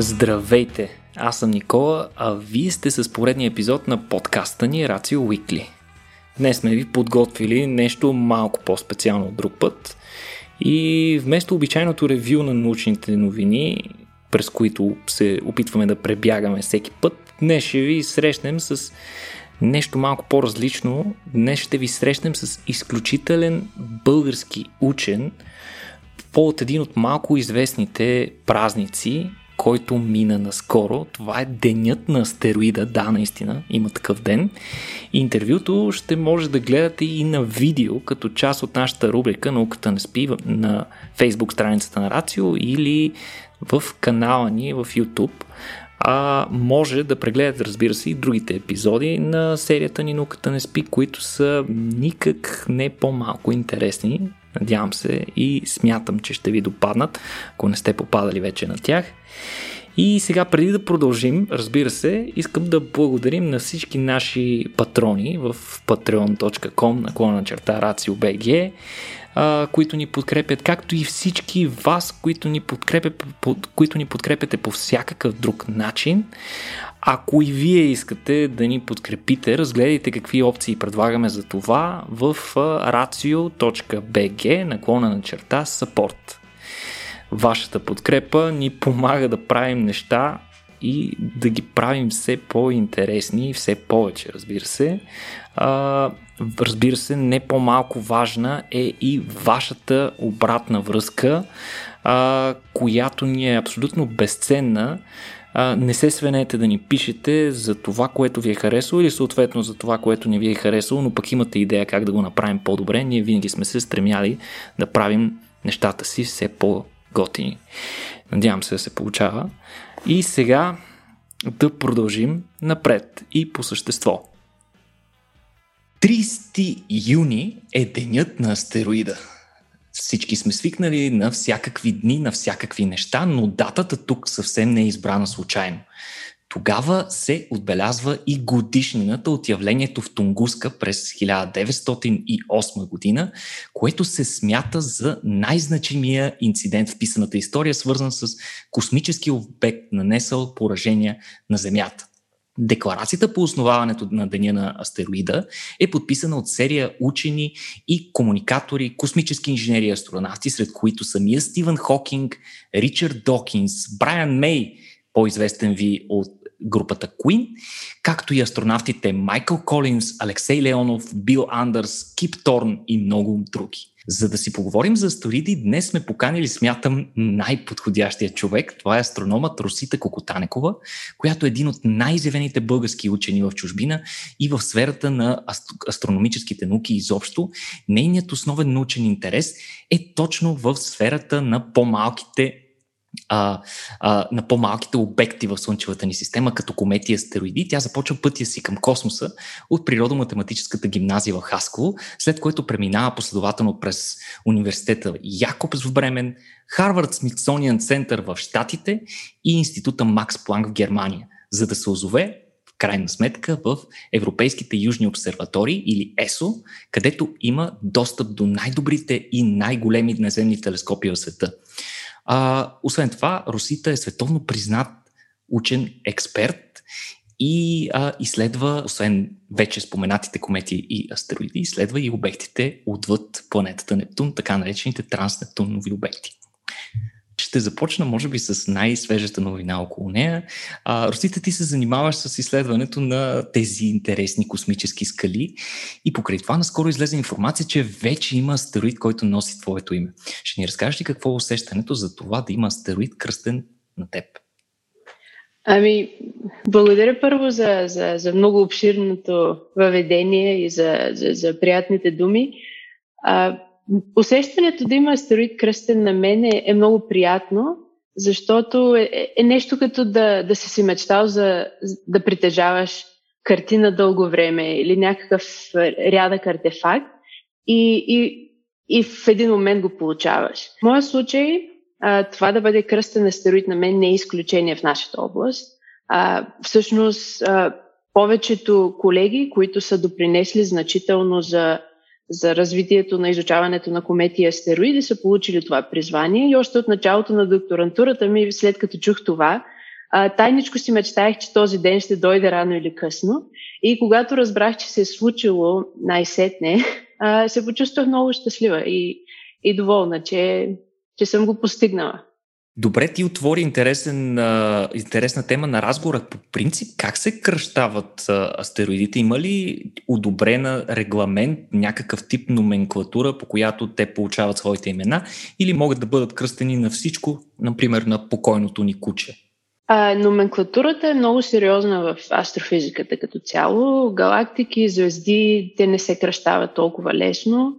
Здравейте! Аз съм Никола, а вие сте с поредния епизод на подкаста ни Рацио Уикли. Днес сме ви подготвили нещо малко по-специално от друг път и вместо обичайното ревю на научните новини, през които се опитваме да пребягаме всеки път, днес ще ви срещнем с нещо малко по-различно. Днес ще ви срещнем с изключителен български учен по от един от малко известните празници, който мина наскоро. Това е денят на астероида. Да, наистина, има такъв ден. Интервюто ще може да гледате и на видео, като част от нашата рубрика Науката не спи на Facebook страницата на Рацио или в канала ни в YouTube. А може да прегледате, разбира се, и другите епизоди на серията ни Науката не спи, които са никак не по-малко интересни. Надявам се и смятам, че ще ви допаднат, ако не сте попадали вече на тях. И сега, преди да продължим, разбира се, искам да благодарим на всички наши патрони в patreon.com наклона черта RACIO.BG, които ни подкрепят, както и всички вас, които ни, подкрепят, които ни подкрепяте по всякакъв друг начин. Ако и вие искате да ни подкрепите, разгледайте какви опции предлагаме за това в racio.bg наклона на черта support. Вашата подкрепа ни помага да правим неща и да ги правим все по-интересни и все повече, разбира се. А, разбира се, не по-малко важна е и вашата обратна връзка, а, която ни е абсолютно безценна. А, не се свенете да ни пишете за това, което ви е харесало или съответно за това, което не ви е харесало, но пък имате идея как да го направим по-добре. Ние винаги сме се стремяли да правим нещата си все по-готини. Надявам се да се получава. И сега да продължим напред и по същество. 30 юни е денят на астероида. Всички сме свикнали на всякакви дни, на всякакви неща, но датата тук съвсем не е избрана случайно. Тогава се отбелязва и годишнината от явлението в Тунгуска през 1908 година, което се смята за най-значимия инцидент в писаната история, свързан с космически обект, нанесъл поражения на Земята. Декларацията по основаването на Деня на астероида е подписана от серия учени и комуникатори, космически инженери и астронавти, сред които самия Стивън Хокинг, Ричард Докинс, Брайан Мей, по-известен ви от групата Queen, както и астронавтите Майкъл Колинс, Алексей Леонов, Бил Андърс, Кип Торн и много други. За да си поговорим за астероиди, днес сме поканили, смятам, най-подходящия човек. Това е астрономът Русита Кокотанекова, която е един от най-изявените български учени в чужбина и в сферата на астрономическите науки изобщо. Нейният основен научен интерес е точно в сферата на по-малките а, а, на по-малките обекти в Слънчевата ни система, като комети и астероиди. Тя започва пътя си към космоса от природо-математическата гимназия в Хасково, след което преминава последователно през университета Якобс в Бремен, Харвард Смитсониан център в Штатите и института Макс Планк в Германия, за да се озове в крайна сметка в Европейските южни обсерватории или ЕСО, където има достъп до най-добрите и най-големи наземни телескопи в света. А, освен това, Русита е световно признат учен експерт и а, изследва, освен вече споменатите комети и астероиди, изследва и обектите отвъд планетата Нептун, така наречените транснептунови обекти. Ще започна, може би, с най-свежата новина около нея. А, Русита, ти се занимаваш с изследването на тези интересни космически скали и покрай това наскоро излезе информация, че вече има астероид, който носи твоето име. Ще ни разкажеш ли какво е усещането за това да има астероид кръстен на теб? Ами, благодаря първо за, за, за много обширното въведение и за, за, за приятните думи. А, усещането да има астероид кръстен на мен е, е много приятно, защото е, е, е нещо като да, да си си мечтал за да притежаваш картина дълго време или някакъв рядък артефакт и, и, и в един момент го получаваш. В моя случай а, това да бъде кръстен астероид на мен не е изключение в нашата област. А, всъщност, а, повечето колеги, които са допринесли значително за за развитието на изучаването на комети и астероиди са получили това призвание и още от началото на докторантурата ми, след като чух това, тайничко си мечтаях, че този ден ще дойде рано или късно. И когато разбрах, че се е случило най-сетне, се почувствах много щастлива и, и доволна, че, че съм го постигнала. Добре, ти отвори интересен, а, интересна тема на разговора. По принцип, как се кръщават а, астероидите? Има ли одобрена регламент, някакъв тип номенклатура, по която те получават своите имена или могат да бъдат кръстени на всичко, например на покойното ни куче? А, номенклатурата е много сериозна в астрофизиката като цяло. Галактики, звезди, те не се кръщават толкова лесно.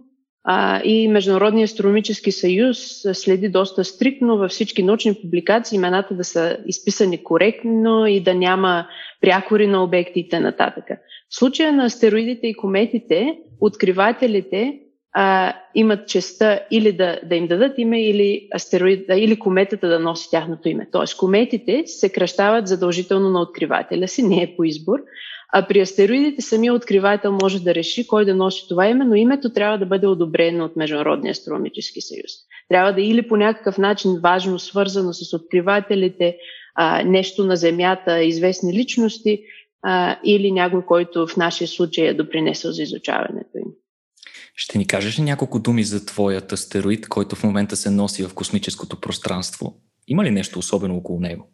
А, и Международния астрономически съюз следи доста стриктно във всички научни публикации имената да са изписани коректно и да няма прякори на обектите нататък. В случая на астероидите и кометите, откривателите а, имат честа или да, да им дадат име, или, астероид, или кометата да носи тяхното име. Тоест, кометите се кръщават задължително на откривателя си, не е по избор, а при астероидите самия откривател може да реши кой да носи това име, но името трябва да бъде одобрено от Международния астрономически съюз. Трябва да е или по някакъв начин важно, свързано с откривателите, а, нещо на Земята, известни личности, а, или някой, който в нашия случай е допринесъл за изучаването им. Ще ни кажеш ли няколко думи за твоят астероид, който в момента се носи в космическото пространство? Има ли нещо особено около него?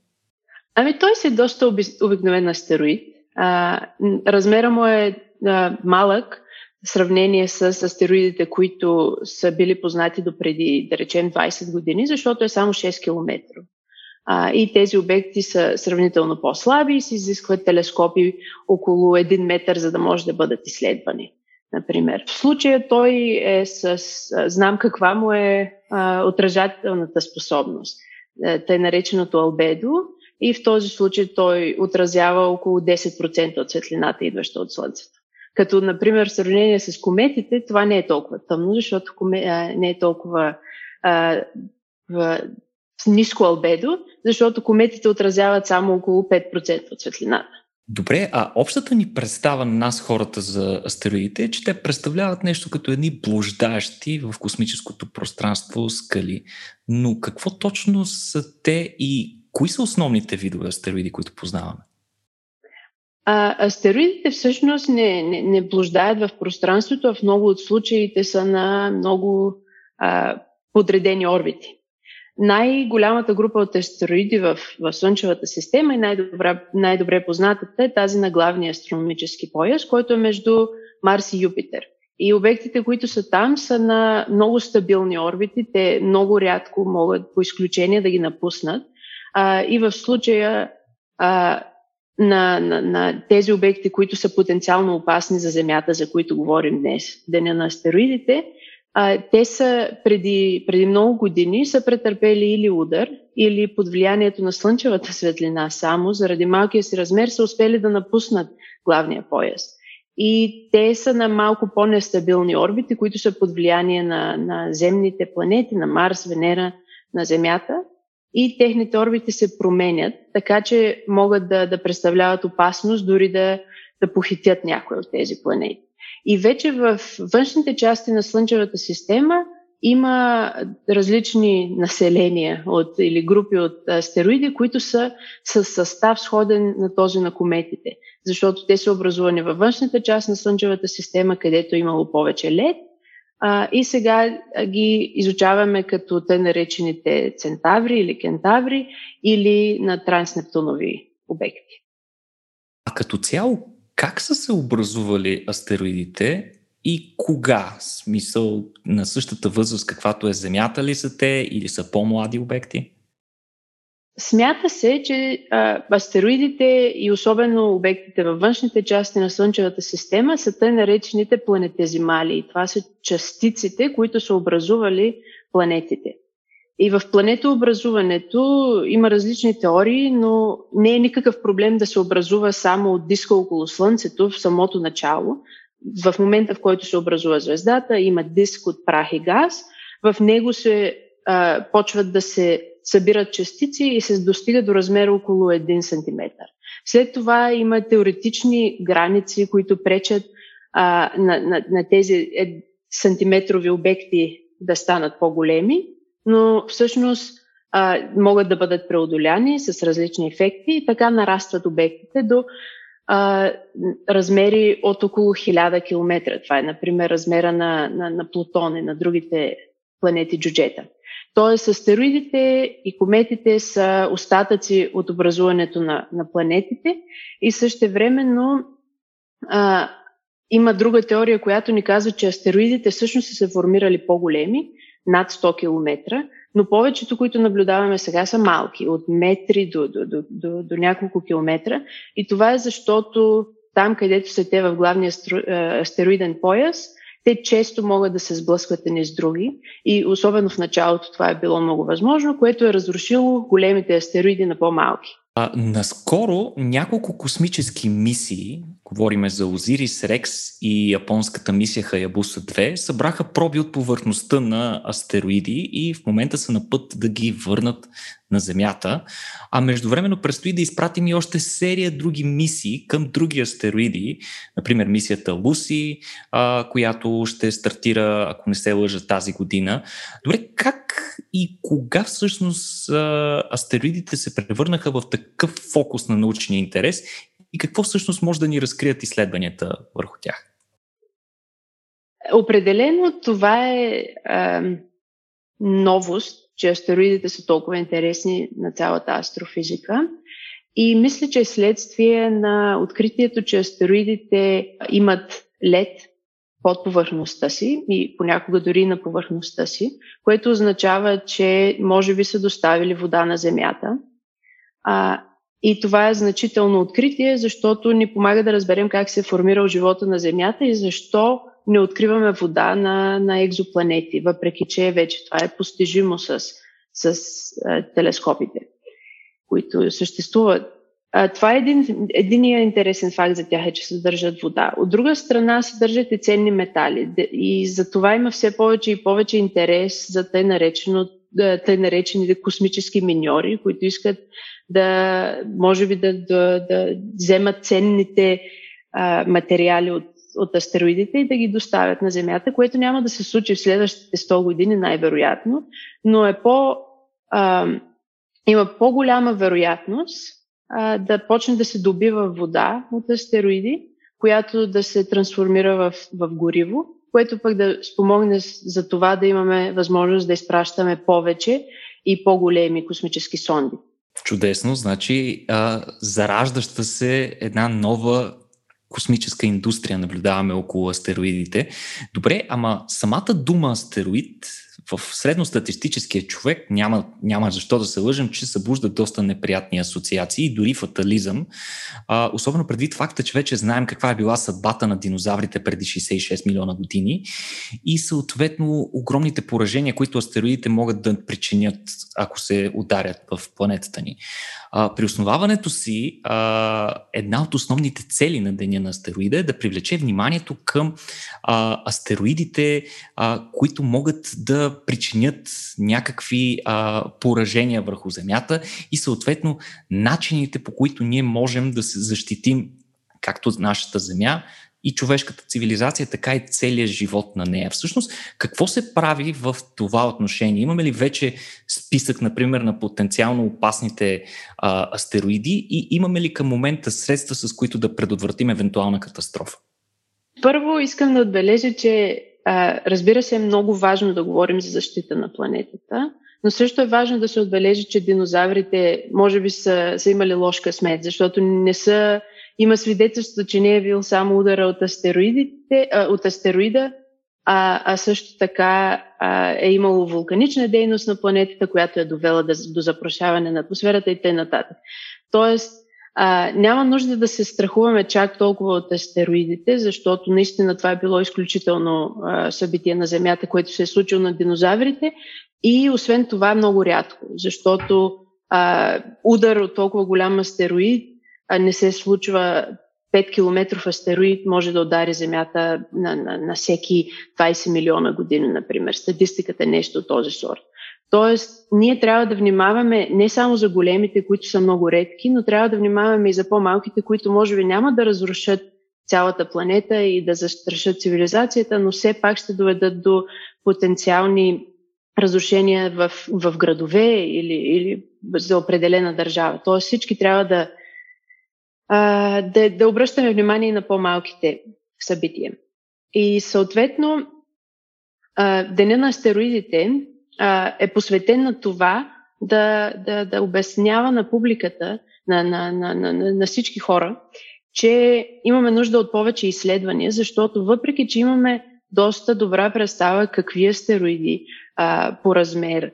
Ами той си е доста обикновен астероид. А, размера му е а, малък в сравнение с астероидите, които са били познати до преди, да речем, 20 години, защото е само 6 км. А, и тези обекти са сравнително по-слаби и се изискват телескопи около 1 метър, за да може да бъдат изследвани. Например. В случая той е с, знам каква му е а, отражателната способност, е, тъй нареченото албедо, и в този случай той отразява около 10% от светлината, идваща от Слънцето. Като, например, в сравнение с кометите, това не е толкова тъмно, защото коме, а, не е толкова а, в, ниско албедо, защото кометите отразяват само около 5% от светлината. Добре, а общата ни представа на нас, хората за астероидите, е, че те представляват нещо като едни блуждаещи в космическото пространство скали. Но какво точно са те и кои са основните видове астероиди, които познаваме? А, астероидите всъщност не, не, не блуждаят в пространството, а в много от случаите са на много а, подредени орбити. Най-голямата група от астероиди в, в Слънчевата система и най-добре, най-добре познатата е тази на главния астрономически пояс, който е между Марс и Юпитер. И обектите, които са там, са на много стабилни орбити. Те много рядко могат по изключение да ги напуснат. А, и в случая а, на, на, на тези обекти, които са потенциално опасни за Земята, за които говорим днес, Деня на астероидите, а, те са преди, преди много години са претърпели или удар, или под влиянието на слънчевата светлина само, заради малкия си размер, са успели да напуснат главния пояс. И те са на малко по-нестабилни орбити, които са под влияние на, на земните планети, на Марс, Венера, на Земята. И техните орбити се променят, така че могат да, да представляват опасност дори да, да похитят някои от тези планети. И вече в външните части на Слънчевата система има различни населения от, или групи от астероиди, които са с състав сходен на този на кометите, защото те са образувани във външната част на Слънчевата система, където е имало повече лед. А, и сега ги изучаваме като те наречените центаври или кентаври или на транснептунови обекти. А като цяло, как са се образували астероидите и кога? Смисъл на същата възраст, каквато е Земята ли са те или са по-млади обекти? Смята се, че а, астероидите и особено обектите във външните части на Слънчевата система са тъй наречените планетезимали. Това са частиците, които са образували планетите. И в планетообразуването има различни теории, но не е никакъв проблем да се образува само от диска около Слънцето в самото начало. В момента, в който се образува звездата, има диск от прах и газ. В него се а, почват да се събират частици и се достига до размера около 1 см. След това има теоретични граници, които пречат а, на, на, на тези е, сантиметрови обекти да станат по-големи но всъщност а, могат да бъдат преодоляни с различни ефекти и така нарастват обектите до а, размери от около 1000 км. Това е, например, размера на, на, на Плутон и на другите планети Джуджета. Тоест, астероидите и кометите са остатъци от образуването на, на планетите и същевременно а, има друга теория, която ни казва, че астероидите всъщност са се формирали по-големи, над 100 км, но повечето, които наблюдаваме сега, са малки, от метри до, до, до, до, до няколко километра. И това е защото там, където са те в главния астероиден пояс, те често могат да се сблъскват едни с други и особено в началото това е било много възможно, което е разрушило големите астероиди на по-малки. А, наскоро няколко космически мисии, говориме за Озирис Рекс и японската мисия Хаябуса 2, събраха проби от повърхността на астероиди и в момента са на път да ги върнат на Земята. А междувременно предстои да изпратим и още серия други мисии към други астероиди, например мисията Луси, която ще стартира, ако не се лъжа, тази година. Добре, как и кога всъщност астероидите се превърнаха в такъв фокус на научния интерес и какво всъщност може да ни разкрият изследванията върху тях? Определено това е а, новост, че астероидите са толкова интересни на цялата астрофизика. И мисля, че е следствие на откритието, че астероидите имат лед под повърхността си и понякога дори на повърхността си, което означава, че може би са доставили вода на Земята. А, и това е значително откритие, защото ни помага да разберем как се е формирал живота на Земята и защо не откриваме вода на, на екзопланети, въпреки че вече това е постижимо с, с а, телескопите, които съществуват. А, това е един, единия интересен факт за тях е, че съдържат вода. От друга страна съдържат и ценни метали и за това има все повече и повече интерес за тъй, наречено, тъй наречените космически миньори, които искат да, може би да, да, да вземат ценните а, материали от, от астероидите и да ги доставят на Земята, което няма да се случи в следващите 100 години най-вероятно, но е по, а, има по-голяма вероятност а, да почне да се добива вода от астероиди, която да се трансформира в, в гориво, което пък да спомогне за това да имаме възможност да изпращаме повече и по-големи космически сонди. Чудесно, значи а, зараждаща се една нова космическа индустрия наблюдаваме около астероидите. Добре, ама самата дума астероид в средностатистическия човек няма, няма защо да се лъжим, че събужда доста неприятни асоциации, дори фатализъм. А, особено предвид факта, че вече знаем каква е била съдбата на динозаврите преди 66 милиона години и съответно огромните поражения, които астероидите могат да причинят, ако се ударят в планетата ни. А, при основаването си, а, една от основните цели на Деня на астероида е да привлече вниманието към а, астероидите, а, които могат да причинят някакви а, поражения върху Земята и съответно начините по които ние можем да се защитим както нашата Земя, и човешката цивилизация, така и целият живот на нея. Всъщност, какво се прави в това отношение? Имаме ли вече списък, например, на потенциално опасните а, астероиди и имаме ли към момента средства, с които да предотвратим евентуална катастрофа? Първо искам да отбележа, че а, разбира се е много важно да говорим за защита на планетата, но също е важно да се отбележи, че динозаврите може би са, са имали лош късмет, защото не са има свидетелство, че не е бил само удара от, астероидите, а, от астероида, а, а също така а, е имало вулканична дейност на планетата, която е довела до, до запрошаване на атмосферата и т.н. Тоест, а, няма нужда да се страхуваме чак толкова от астероидите, защото наистина това е било изключително а, събитие на Земята, което се е случило на динозаврите и освен това много рядко, защото а, удар от толкова голям астероид не се случва 5 км астероид може да удари Земята на, на, на всеки 20 милиона години, например. Статистиката е нещо от този сорт. Тоест, ние трябва да внимаваме не само за големите, които са много редки, но трябва да внимаваме и за по-малките, които може би няма да разрушат цялата планета и да застрашат цивилизацията, но все пак ще доведат до потенциални разрушения в, в градове или, или за определена държава. Тоест всички трябва да, а, да, да обръщаме внимание на по-малките събития. И съответно, Деня на астероидите а, е посветен на това да, да, да обяснява на публиката, на, на, на, на, на всички хора, че имаме нужда от повече изследвания, защото въпреки, че имаме доста добра представа какви астероиди а, по размер,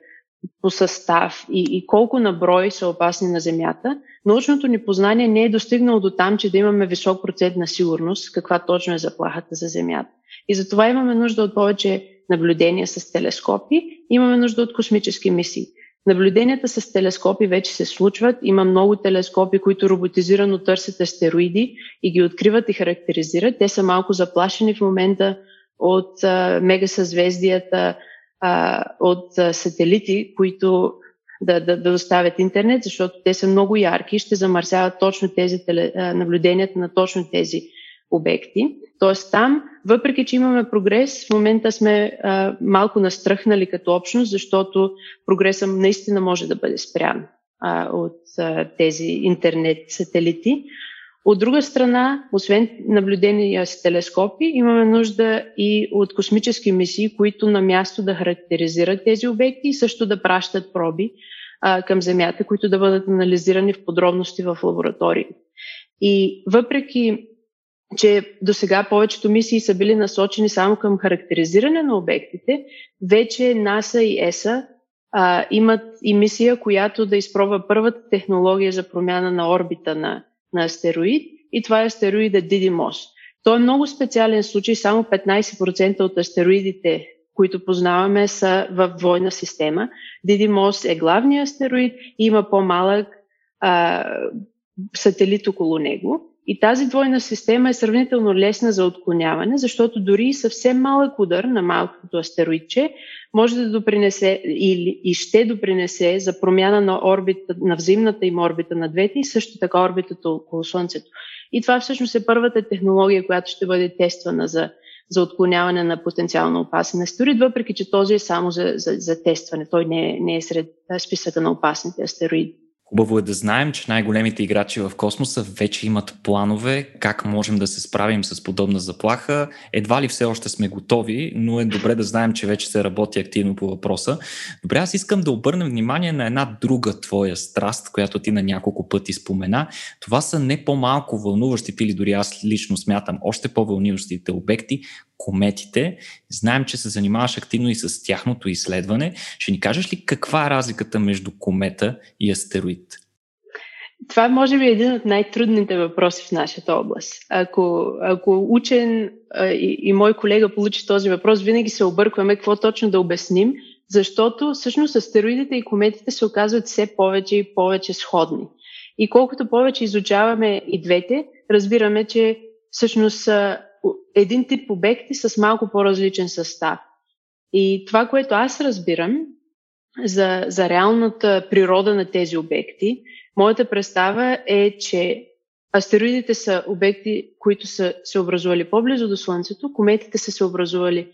по състав и, и колко на брой са опасни на Земята, научното ни познание не е достигнало до там, че да имаме висок процент на сигурност, каква точно е заплахата за Земята. И затова имаме нужда от повече наблюдения с телескопи, имаме нужда от космически мисии. Наблюденията с телескопи вече се случват. Има много телескопи, които роботизирано търсят астероиди и ги откриват и характеризират. Те са малко заплашени в момента от а, мегасъзвездията, а, от а, сателити, които да, да, да доставят интернет, защото те са много ярки и ще замърсяват точно тези наблюденията на точно тези обекти. Тоест там, въпреки че имаме прогрес, в момента сме а, малко настръхнали като общност, защото прогресът наистина може да бъде спрян а, от а, тези интернет сателити. От друга страна, освен наблюдения с телескопи, имаме нужда и от космически мисии, които на място да характеризират тези обекти и също да пращат проби а, към Земята, които да бъдат анализирани в подробности в лаборатории. И въпреки че до сега повечето мисии са били насочени само към характеризиране на обектите, вече НАСА и ЕСА а, имат и мисия, която да изпробва първата технология за промяна на орбита на, на астероид и това е астероида Дидимос. Той е много специален случай, само 15% от астероидите, които познаваме, са в двойна система. Дидимос е главният астероид и има по-малък а, сателит около него. И тази двойна система е сравнително лесна за отклоняване, защото дори и съвсем малък удар на малкото астероидче може да допринесе или и ще допринесе за промяна на орбита, на взаимната им орбита на двете и също така орбитата около Слънцето. И това всъщност е първата технология, която ще бъде тествана за, за отклоняване на потенциално опасен астероид, въпреки че този е само за, за, за тестване. Той не е, не е сред списъка на опасните астероиди. Хубаво е да знаем, че най-големите играчи в космоса вече имат планове как можем да се справим с подобна заплаха. Едва ли все още сме готови, но е добре да знаем, че вече се работи активно по въпроса. Добре, аз искам да обърнем внимание на една друга твоя страст, която ти на няколко пъти спомена. Това са не по-малко вълнуващите или дори аз лично смятам още по-вълнуващите обекти, кометите. Знаем, че се занимаваш активно и с тяхното изследване. Ще ни кажеш ли каква е разликата между комета и астероид? Това може би е един от най-трудните въпроси в нашата област. Ако, ако учен а, и, и мой колега получи този въпрос, винаги се объркваме какво точно да обясним, защото всъщност астероидите и кометите се оказват все повече и повече сходни. И колкото повече изучаваме и двете, разбираме, че всъщност един тип обекти с малко по-различен състав. И това, което аз разбирам за, за реалната природа на тези обекти, моята представа е, че астероидите са обекти, които са се образували по-близо до Слънцето, кометите са се образували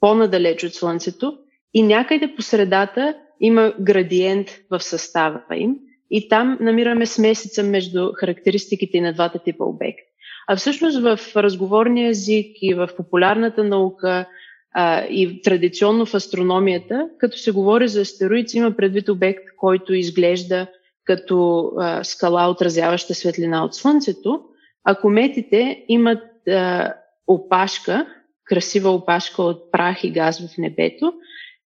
по-надалеч от Слънцето и някъде по средата има градиент в състава им и там намираме смесица между характеристиките на двата типа обекти. А всъщност в разговорния език и в популярната наука а, и традиционно в астрономията, като се говори за астероид, има предвид обект, който изглежда като а, скала, отразяваща светлина от Слънцето, а кометите имат а, опашка, красива опашка от прах и газ в небето.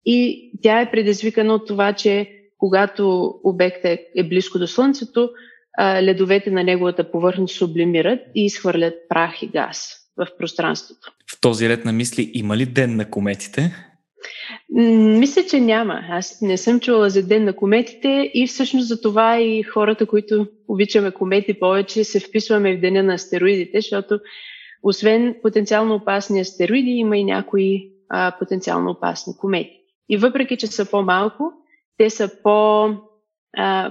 И тя е предизвикана от това, че когато обектът е близко до Слънцето, ледовете на неговата повърхност сублимират и изхвърлят прах и газ в пространството. В този ред на мисли има ли ден на кометите? Мисля, че няма. Аз не съм чула за ден на кометите и всъщност за това и хората, които обичаме комети повече, се вписваме в деня на астероидите, защото освен потенциално опасни астероиди, има и някои а, потенциално опасни комети. И въпреки, че са по-малко, те са по,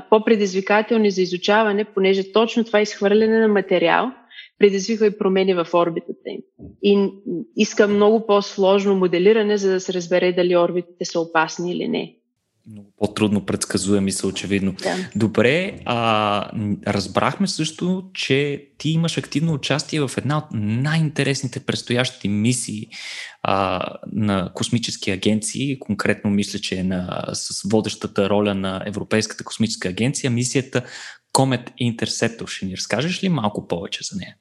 по-предизвикателни за изучаване, понеже точно това изхвърляне на материал предизвиква и промени в орбитата им. И иска много по-сложно моделиране, за да се разбере дали орбитите са опасни или не много по-трудно предсказуеми са очевидно. Да. Добре, а, разбрахме също, че ти имаш активно участие в една от най-интересните предстоящи мисии а, на космически агенции. Конкретно мисля, че е на, с водещата роля на Европейската космическа агенция, мисията Comet Interceptor. Ще ни разкажеш ли малко повече за нея?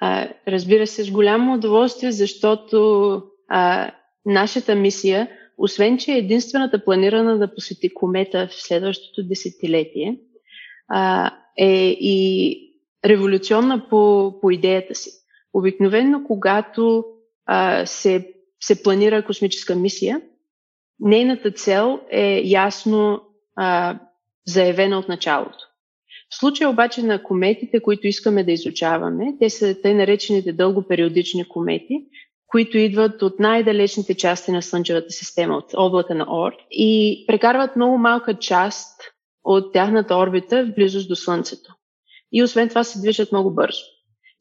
А, разбира се, с голямо удоволствие, защото а, нашата мисия – освен, че е единствената планирана да посети комета в следващото десетилетие, е и революционна по, по идеята си. Обикновено, когато се, се планира космическа мисия, нейната цел е ясно заявена от началото. В случая обаче на кометите, които искаме да изучаваме, те са тъй наречените дългопериодични комети, които идват от най-далечните части на Слънчевата система, от облака на Орт и прекарват много малка част от тяхната орбита в близост до Слънцето. И освен това се движат много бързо.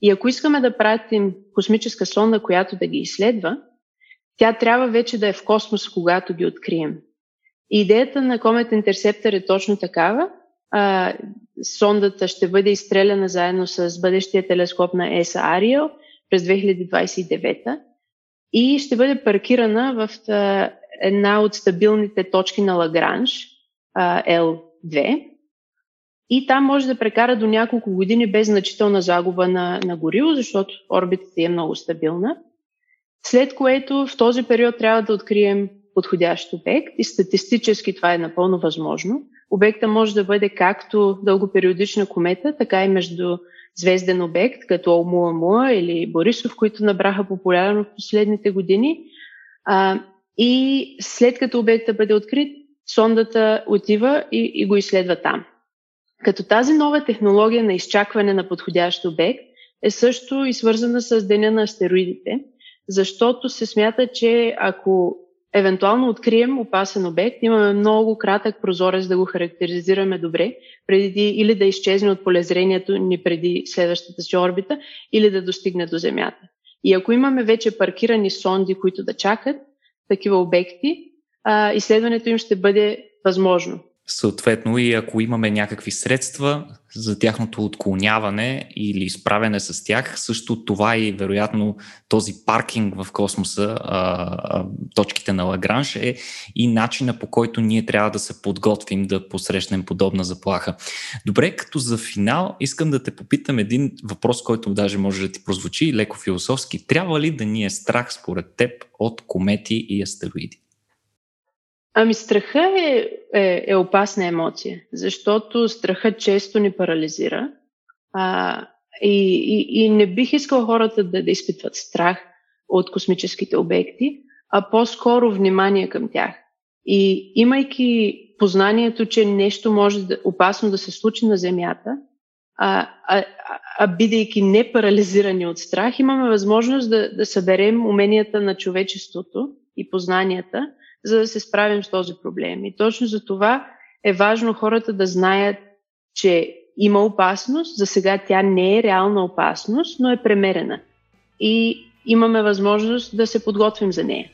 И ако искаме да пратим космическа сонда, която да ги изследва, тя трябва вече да е в космос, когато ги открием. И идеята на Comet Interceptor е точно такава. А, сондата ще бъде изстреляна заедно с бъдещия телескоп на ESA Ariel през 2029 и ще бъде паркирана в една от стабилните точки на Лагранж, L2. И там може да прекара до няколко години без значителна загуба на, на гориво, защото орбитата е много стабилна. След което в този период трябва да открием подходящ обект и статистически това е напълно възможно. Обекта може да бъде както дългопериодична комета, така и между звезден обект, като Омуамуа или Борисов, които набраха популярно в последните години. А, и след като обектът бъде открит, сондата отива и, и го изследва там. Като тази нова технология на изчакване на подходящ обект е също и свързана с деня на астероидите, защото се смята, че ако евентуално открием опасен обект, имаме много кратък прозорец да го характеризираме добре, преди или да изчезне от полезрението ни преди следващата си орбита, или да достигне до Земята. И ако имаме вече паркирани сонди, които да чакат такива обекти, изследването им ще бъде възможно. Съответно и ако имаме някакви средства за тяхното отклоняване или изправене с тях, също това и вероятно този паркинг в космоса, а, точките на Лагранж е и начина по който ние трябва да се подготвим да посрещнем подобна заплаха. Добре, като за финал искам да те попитам един въпрос, който даже може да ти прозвучи леко философски. Трябва ли да ни е страх според теб от комети и астероиди? Ами страха е, е, е опасна емоция, защото страха често ни парализира. А, и, и, и не бих искал хората да, да изпитват страх от космическите обекти, а по-скоро внимание към тях. И имайки познанието, че нещо може да, опасно да се случи на Земята, а, а, а бидейки не парализирани от страх, имаме възможност да, да съберем уменията на човечеството и познанията, за да се справим с този проблем. И точно за това е важно хората да знаят, че има опасност. За сега тя не е реална опасност, но е премерена. И имаме възможност да се подготвим за нея.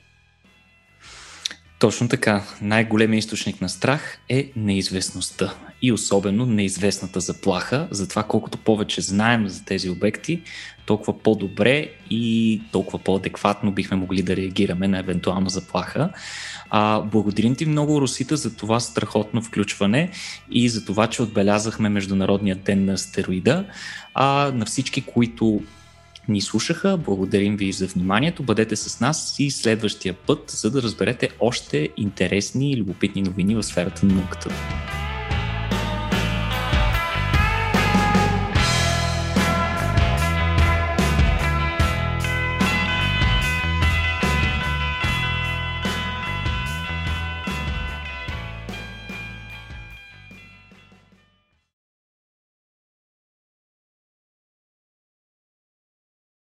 Точно така. Най-големият източник на страх е неизвестността и особено неизвестната заплаха. Затова колкото повече знаем за тези обекти, толкова по-добре и толкова по-адекватно бихме могли да реагираме на евентуална заплаха. А, благодарим ти много, Русита, за това страхотно включване и за това, че отбелязахме Международния ден на астероида. А на всички, които ни слушаха. Благодарим ви за вниманието. Бъдете с нас и следващия път, за да разберете още интересни и любопитни новини в сферата на науката.